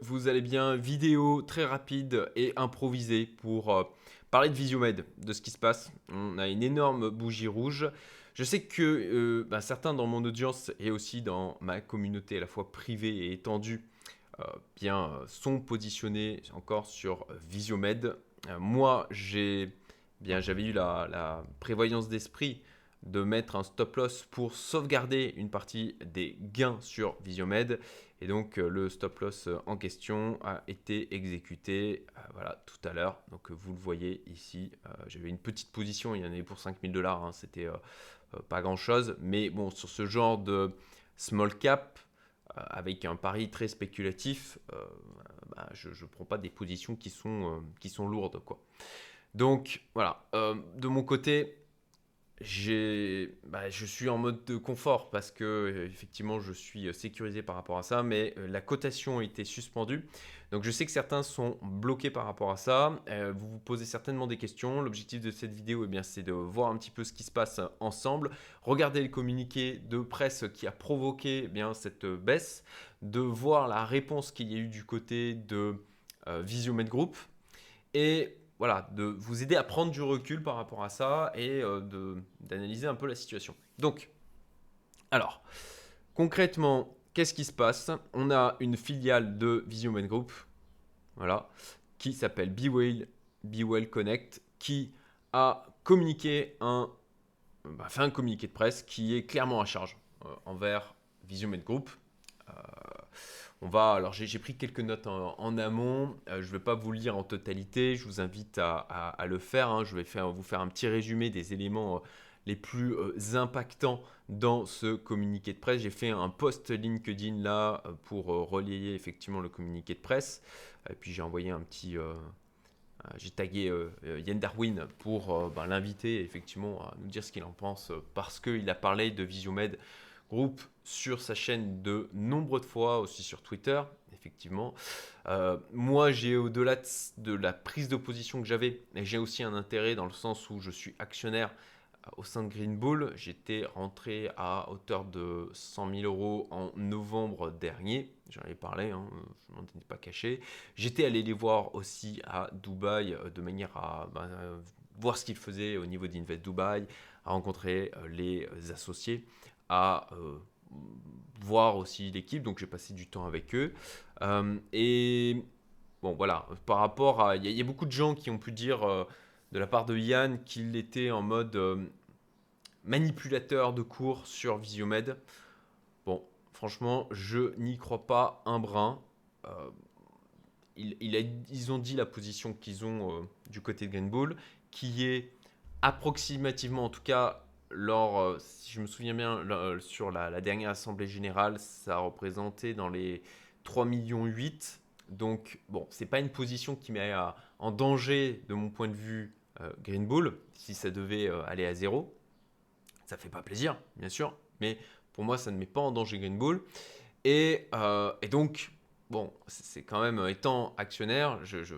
Vous allez bien, vidéo très rapide et improvisée pour euh, parler de Visiomed, de ce qui se passe. On a une énorme bougie rouge. Je sais que euh, bah, certains dans mon audience et aussi dans ma communauté à la fois privée et étendue euh, bien, sont positionnés encore sur Visiomed. moi, j'ai j'avais eu la prévoyance d'esprit de mettre un stop loss pour sauvegarder une partie des gains sur Visiomed. Et donc euh, le stop loss euh, en question a été exécuté euh, voilà, tout à l'heure. Donc vous le voyez ici, j'avais une petite position, il y en avait pour 5000 dollars, hein. c'était pas grand chose. Mais bon, sur ce genre de small cap, avec un pari très spéculatif, bah, je ne prends pas des positions qui sont, qui sont lourdes. Quoi. Donc voilà, de mon côté, bah, je suis en mode de confort parce que euh, effectivement je suis euh, sécurisé par rapport à ça, mais euh, la cotation a été suspendue. Donc je sais que certains sont bloqués par rapport à ça. vous vous posez certainement des questions. L'objectif de cette vidéo, eh bien, c'est de voir un petit peu ce qui se passe ensemble, regarder le communiqué de presse qui a provoqué eh bien cette baisse, de voir la réponse qu'il y a eu du côté de Visiomed Group et voilà, de vous aider à prendre du recul par rapport à ça et euh, d'analyser un peu la situation. Donc, alors, concrètement, qu'est-ce qui se passe? On a une filiale de Visiomen Group, voilà, qui s'appelle BeWell, BeWell Connect, qui a communiqué un, bah, fait un communiqué de presse qui est clairement à charge euh, envers Visiomed Group. Euh, on va, alors j'ai pris quelques notes en, amont, euh, je ne vais pas vous lire en totalité, je vous invite à, le faire, hein. je vais faire, vous faire un petit résumé des éléments euh, les plus euh, impactants dans ce communiqué de presse. J'ai fait un post LinkedIn là pour relayer effectivement le communiqué de presse, puis j'ai envoyé un petit... j'ai tagué Yann Darwin pour ben, l'inviter effectivement à nous dire ce qu'il en pense parce qu'il a parlé de Visiomed groupe sur sa chaîne de nombreuses fois, aussi sur Twitter, effectivement. Euh, moi, j'ai au-delà de, la prise de position que j'avais, j'ai aussi un intérêt dans le sens où je suis actionnaire euh, au sein de Green Bull. J'étais rentré à hauteur de 100 000 euros en novembre dernier. J'en avais parlé, hein, je m'en étais pas caché. J'étais allé les voir aussi à Dubaï euh, de manière à ben, voir ce qu'ils faisaient au niveau d'Invest Dubaï, à rencontrer les associés à euh, voir aussi l'équipe, donc j'ai passé du temps avec eux. Euh, et bon, voilà, par rapport à. Il y, a beaucoup de gens qui ont pu dire euh, de la part de Yann qu'il était en mode manipulateur de cours sur Visiomed. Bon, franchement, je n'y crois pas un brin. ils ont dit la position qu'ils ont du côté de Green Bull, qui est approximativement, en tout cas, lors, euh, si je me souviens bien, euh, sur la, dernière assemblée générale, ça représentait dans les 3 millions 8. Donc, bon, c'est pas une position qui met en danger, de mon point de vue, euh, Green Bull, si ça devait aller à zéro. Ça fait pas plaisir, bien sûr, mais pour moi, ça ne met pas en danger Green Bull. Et, donc, bon, c'est quand même, étant actionnaire, je,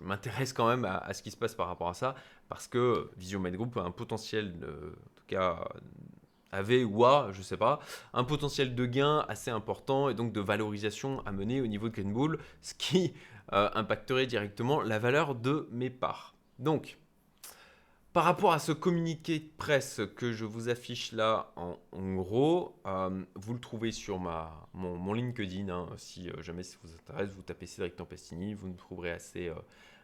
m'intéresse quand même à, ce qui se passe par rapport à ça, parce que Visiomed Group a un potentiel, en avait ou a, je sais pas, un potentiel de gain assez important et donc de valorisation à mener au niveau de Green Bull, ce qui euh, impacterait directement la valeur de mes parts. Donc, par rapport à ce communiqué de presse que je vous affiche là en, gros, euh, vous le trouvez sur ma, mon, LinkedIn. Hein, si euh, jamais ça vous intéresse, vous tapez Cédric Tempestini, vous me trouverez assez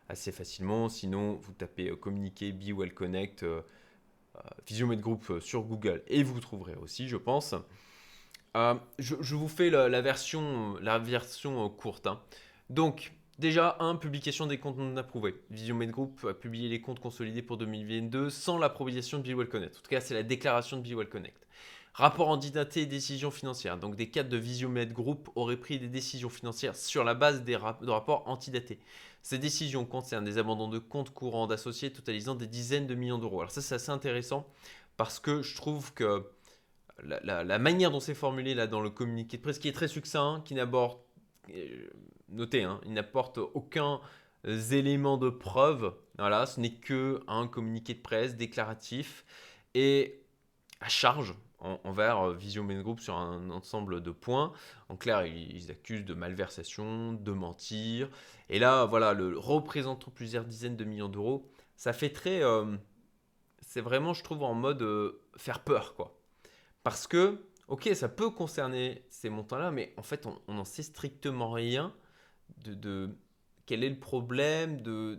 assez facilement. Sinon, vous tapez euh, communiquer Be Well Connect, euh, euh Group euh, sur Google et vous trouverez aussi, je pense. je, vous fais la, version, la version courte. Hein. Donc, déjà, un, publication des comptes non approuvés. Visiomed Group a publié les comptes consolidés pour 2022 sans l'approbation de Be Well Connect. En tout cas, c'est la déclaration de Be Well Connect. Rapport antidaté et décisions financières. Donc des cadres de Visiomed Group auraient pris des décisions financières sur la base de rapports antidatés. Ces décisions concernent des abandons de comptes courants d'associés totalisant des dizaines de millions d'euros. Alors ça c'est assez intéressant parce que je trouve que la, manière dont c'est formulé là dans le communiqué de presse, qui est très succinct, qui n'aborde, euh, notez, hein, il n'apporte aucun élément de preuve. Voilà, ce n'est que un communiqué de presse déclaratif et à charge envers euh, Visiomed Group sur un ensemble de points. En clair, ils, accusent de malversation, de mentir. Et là, voilà, le représentant plusieurs dizaines de millions d'euros, ça fait très. Euh, c'est vraiment, je trouve, en mode euh, faire peur, quoi. Parce que, ok, ça peut concerner ces montants-là, mais en fait, on n'en sait strictement rien de, quel est le problème, de,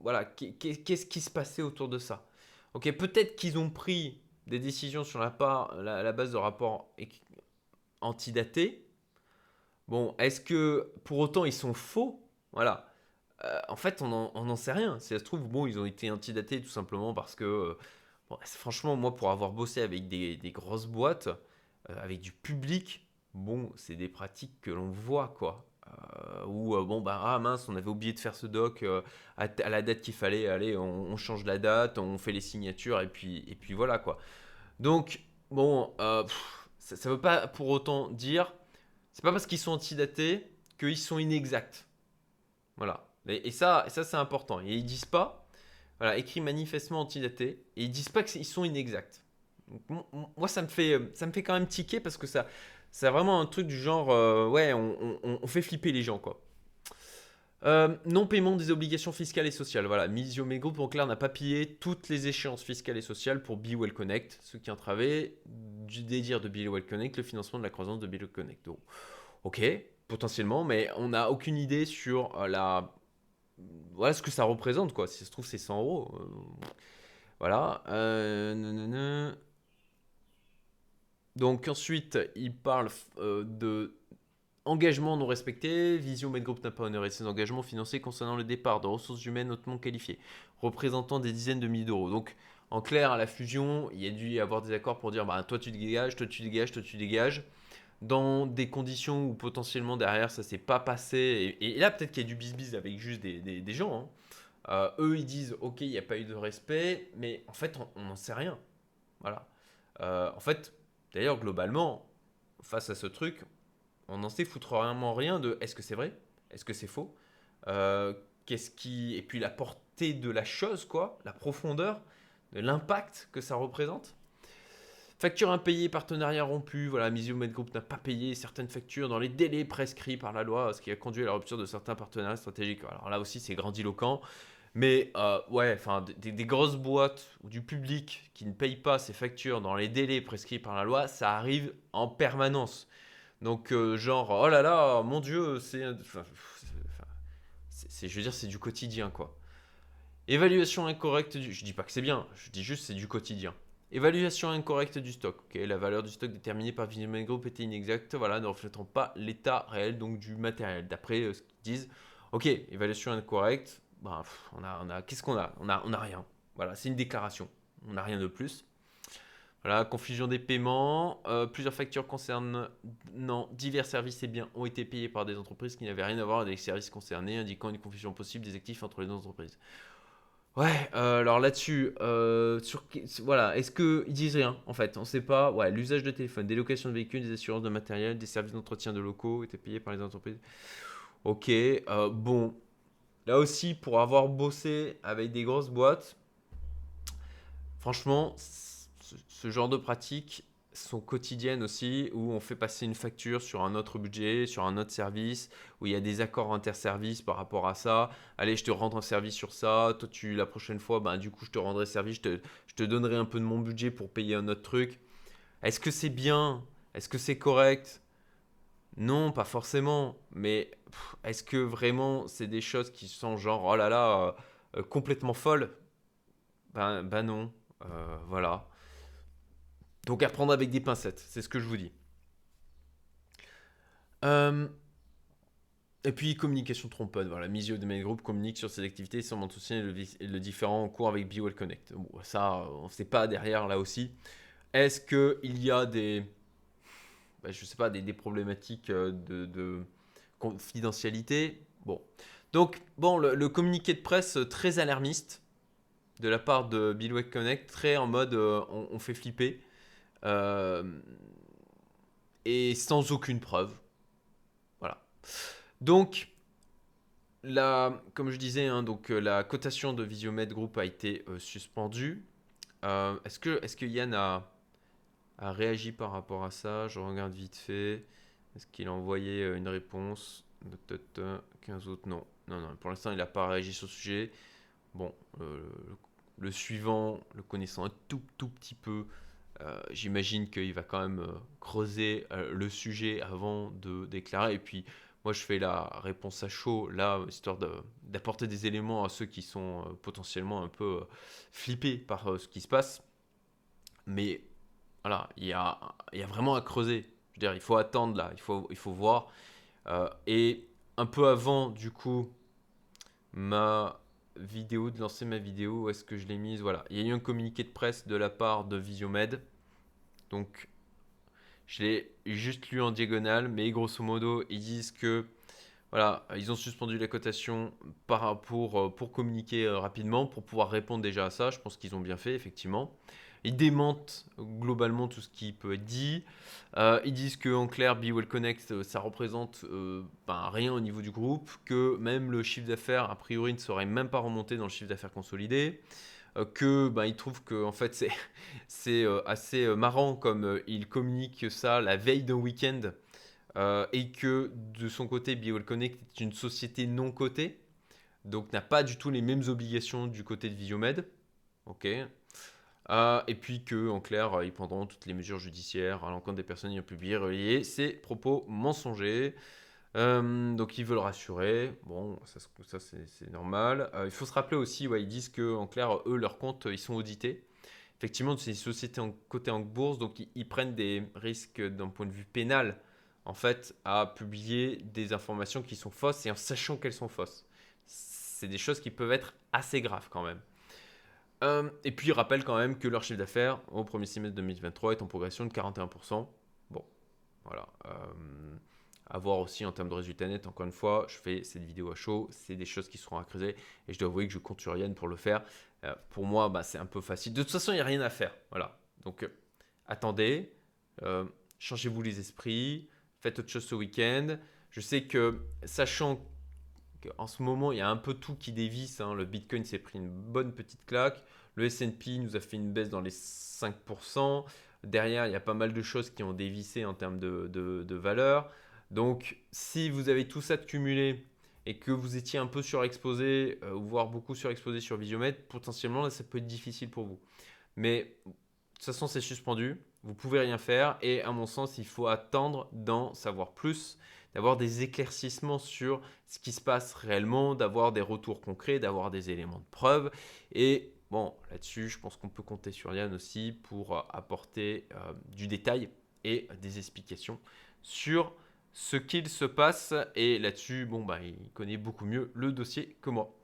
voilà, qu'est-ce qui se passait autour de ça. Ok, peut-être qu'ils ont pris des décisions sur la, base de rapports antidatés. Bon, est-ce que pour autant ils sont faux? Voilà. Euh, en fait, on n'en sait rien. Si ça se trouve, bon, ils ont été antidatés tout simplement parce que, euh, franchement, moi, pour avoir bossé avec des, grosses boîtes, euh, avec du public, bon, c'est des pratiques que l'on voit, quoi. Ou bon bah ah mince on avait oublié de faire ce doc à, la date qu'il fallait allez on, change la date on fait les signatures et puis et puis voilà quoi. Donc bon ça, ne veut pas pour autant dire c'est pas parce qu'ils sont antidatés qu'ils sont inexacts. Voilà. Et, ça ça c'est important. Et ils disent pas voilà écrit manifestement antidaté et ils disent pas qu'ils sont inexacts. Moi ça me fait ça me fait quand même tiquer parce que ça c'est vraiment un truc du genre, euh, ouais, on, fait flipper les gens, quoi. Euh, non-paiement des obligations fiscales et sociales. Voilà, Misio Group, en clair, n'a pas pillé toutes les échéances fiscales et sociales pour Be Well Connect, ce qui entravé du désir de Be Well Connect, le financement de la croissance de Be Well Connect. ok, potentiellement, mais on n'a aucune idée sur euh, la... Voilà ce que ça représente, quoi. Si ça se trouve, c'est 100 euros. voilà. Euh, donc ensuite, il parle euh, non respecté. Vision Medgroup n'a pas honoré ses engagements financiers concernant le départ de ressources humaines hautement qualifiées, représentant des dizaines de milliers d'euros. Donc en clair, à la fusion, il y a dû y avoir des accords pour dire bah, toi tu dégages, toi tu dégages, toi tu dégages. Dans des conditions où potentiellement derrière ça s'est pas passé. Et, là, peut-être qu'il y a du bis avec juste des, gens. Hein. Euh, eux, ils disent ok, il n'y a pas eu de respect, mais en fait, on n'en sait rien. Voilà. Euh, en fait, D'ailleurs, globalement, face à ce truc, on n'en sait foutre rien de est-ce que c'est vrai Est-ce que c'est faux euh, Qu'est-ce qui. Et puis la portée de la chose, quoi, la profondeur, de l'impact que ça représente. Facture impayée, partenariat rompu. Voilà, Misio Group n'a pas payé certaines factures dans les délais prescrits par la loi, ce qui a conduit à la rupture de certains partenariats stratégiques. Alors là aussi, c'est grandiloquent. Mais euh, ouais, enfin, des, grosses boîtes ou du public qui ne payent pas ses factures dans les délais prescrits par la loi, ça arrive en permanence. Donc, euh, genre, oh là là, mon Dieu, c'est. c'est, je veux dire, c'est du quotidien, quoi. Évaluation incorrecte du. Je dis pas que c'est bien, je dis juste c'est du quotidien. Évaluation incorrecte du stock. ok la valeur du stock déterminée par Vision Group était inexacte, voilà, ne reflétant pas l'état réel donc du matériel. D'après euh, ce qu'ils disent, ok, évaluation incorrecte, bah, on a, qu'est-ce qu'on a? On a, on a rien. Voilà, c'est une déclaration. On n'a rien de plus. Voilà, confusion des paiements. Euh, plusieurs factures concernant divers services et biens ont été payés par des entreprises qui n'avaient rien à voir avec les services concernés, indiquant une confusion possible des actifs entre les deux entreprises. Ouais, euh, alors là-dessus, euh, sur, voilà, est-ce qu'ils disent rien en fait? On ne sait pas. Ouais, l'usage de téléphone, des locations de véhicules, des assurances de matériel, des services d'entretien de locaux étaient payés par les entreprises. Ok, bon, Là aussi, pour avoir bossé avec des grosses boîtes, franchement, ce genre de pratiques sont quotidiennes aussi, où on fait passer une facture sur un autre budget, sur un autre service, où il y a des accords interservices par rapport à ça. Allez, je te rends un service sur ça. Toi, tu, la prochaine fois, ben, du coup, je te rendrai service, je te, je te donnerai un peu de mon budget pour payer un autre truc. Est-ce que c'est bien? Est-ce que c'est correct? Non, pas forcément. Mais est-ce que vraiment c'est des choses qui sont genre, oh là là, euh, euh, complètement folles? Ben, ben non. Euh, voilà. Donc à prendre avec des pincettes, c'est ce que je vous dis. et puis communication trompeuse. Voilà, Misio de Main Group communique sur ses activités sans soucier le, le différent en cours avec BeWell Connect. ça, on ne sait pas derrière là aussi. Est-ce qu'il y a des bah, je sais pas, des, problématiques euh, de, confidentialité. Bon. Donc, bon, le, communiqué de presse euh, très alarmiste de la part de Billwack Connect, très en mode euh, on, fait flipper. et sans aucune preuve. Voilà. Donc, comme je disais, hein, donc, la cotation de Visiomed Group a été suspendue. est-ce que, est que Yann a a réagi par rapport à ça. Je regarde vite fait. Est-ce qu'il a envoyé euh, une réponse? 15 autres, non. Non, non, pour l'instant, il n'a pas réagi sur le sujet. Bon, euh, le suivant, le connaissant un tout, tout petit peu, euh, j'imagine qu'il va quand même creuser le sujet avant de déclarer. Et puis, moi, je fais la réponse à chaud, là, histoire d'apporter des éléments à ceux qui sont potentiellement un peu flippés par ce qui se passe. Mais voilà, il y a, il y a vraiment à creuser. Je veux dire, il faut attendre là, il faut, il faut voir. Euh, et un peu avant, du coup, ma vidéo, de lancer ma vidéo, est-ce que je l'ai mise? Voilà, il y a eu un communiqué de presse de la part de Visiomed. Donc, je l'ai juste lu en diagonale, mais grosso modo, ils disent que voilà, ils ont suspendu la cotation pour, euh, pour communiquer euh, rapidement, pour pouvoir répondre déjà à ça. Je pense qu'ils ont bien fait, effectivement. Ils démentent globalement tout ce qui peut être dit. Euh, ils disent que en clair, Be Well Connect, euh, ça représente euh, ben, rien au niveau du groupe, que même le chiffre d'affaires, a priori, ne serait même pas remonté dans le chiffre d'affaires consolidé. que ben, ils trouvent que en fait c'est, assez marrant comme ils communiquent ça la veille d'un week-end et que de son côté, Well Connect est une société non cotée, donc n'a pas du tout les mêmes obligations du côté de Visiomed. Ok, ah, et puis que, en clair, ils prendront toutes les mesures judiciaires à l'encontre des personnes ayant publié relié ces propos mensongers. Euh, donc ils veulent rassurer, bon, ça, c'est normal. Euh, il faut se rappeler aussi, ouais, ils disent que en clair, eux, leurs comptes, ils sont audités. Effectivement, c'est une société en, côté en bourse, donc ils, prennent des risques d'un point de vue pénal, en fait, à publier des informations qui sont fausses et en sachant qu'elles sont fausses. C'est des choses qui peuvent être assez graves quand même. Euh, et puis, ils rappellent quand même que leur chiffre d'affaires au premier semestre 2023 est en progression de 41%. Bon, voilà. Euh, à voir aussi en termes de résultats nets. Encore une fois, je fais cette vidéo à chaud. C'est des choses qui seront à creuser. Et je dois avouer que je compte sur Yann pour le faire. Euh, pour moi, bah, c'est un peu facile. De toute façon, il n'y a rien à faire. Voilà. Donc, attendez. Changez-vous les esprits. Faites autre chose ce week-end. Je sais que, sachant en ce moment, il y a un peu tout qui dévisse. Hein. Le Bitcoin s'est pris une bonne petite claque. Le S&P nous a fait une baisse dans les 5%. Derrière, il y a pas mal de choses qui ont dévissé en termes de, valeur. Donc, si vous avez tout ça de cumulé et que vous étiez un peu surexposé, euh, voire beaucoup surexposé sur Visiomètre, potentiellement, ça peut être difficile pour vous. Mais de toute façon, c'est suspendu. Vous pouvez rien faire. Et à mon sens, il faut attendre d'en savoir plus d'avoir des éclaircissements sur ce qui se passe réellement, d'avoir des retours concrets, d'avoir des éléments de preuve. Et bon, là-dessus, je pense qu'on peut compter sur Yann aussi pour euh, apporter euh, du détail et des explications sur ce qu'il se passe. Et là-dessus, bon, bah, il connaît beaucoup mieux le dossier que moi.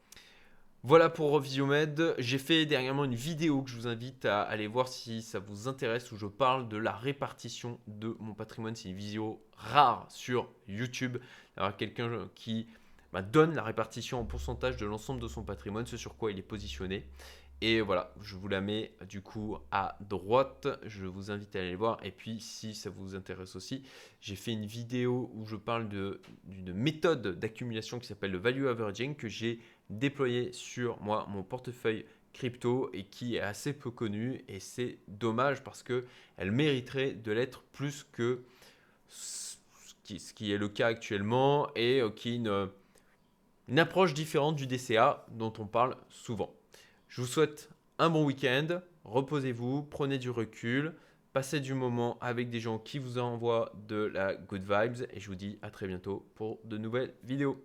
Voilà pour Revisiomed. J'ai fait dernièrement une vidéo que je vous invite à aller voir si ça vous intéresse où je parle de la répartition de mon patrimoine. C'est une vidéo rare sur YouTube. Alors quelqu'un qui bah, donne la répartition en pourcentage de l'ensemble de son patrimoine, ce sur quoi il est positionné. Et voilà, je vous la mets du coup à droite. Je vous invite à aller voir. Et puis, si ça vous intéresse aussi, j'ai fait une vidéo où je parle d'une méthode d'accumulation qui s'appelle le value averaging que j'ai déployé sur moi, mon portefeuille crypto et qui est assez peu connue. Et c'est dommage parce que elle mériterait de l'être plus que ce qui, est le cas actuellement et euh, qui est une approche différente du DCA dont on parle souvent. Je vous souhaite un bon week-end, reposez-vous, prenez du recul, passez du moment avec des gens qui vous envoient de la good vibes et je vous dis à très bientôt pour de nouvelles vidéos.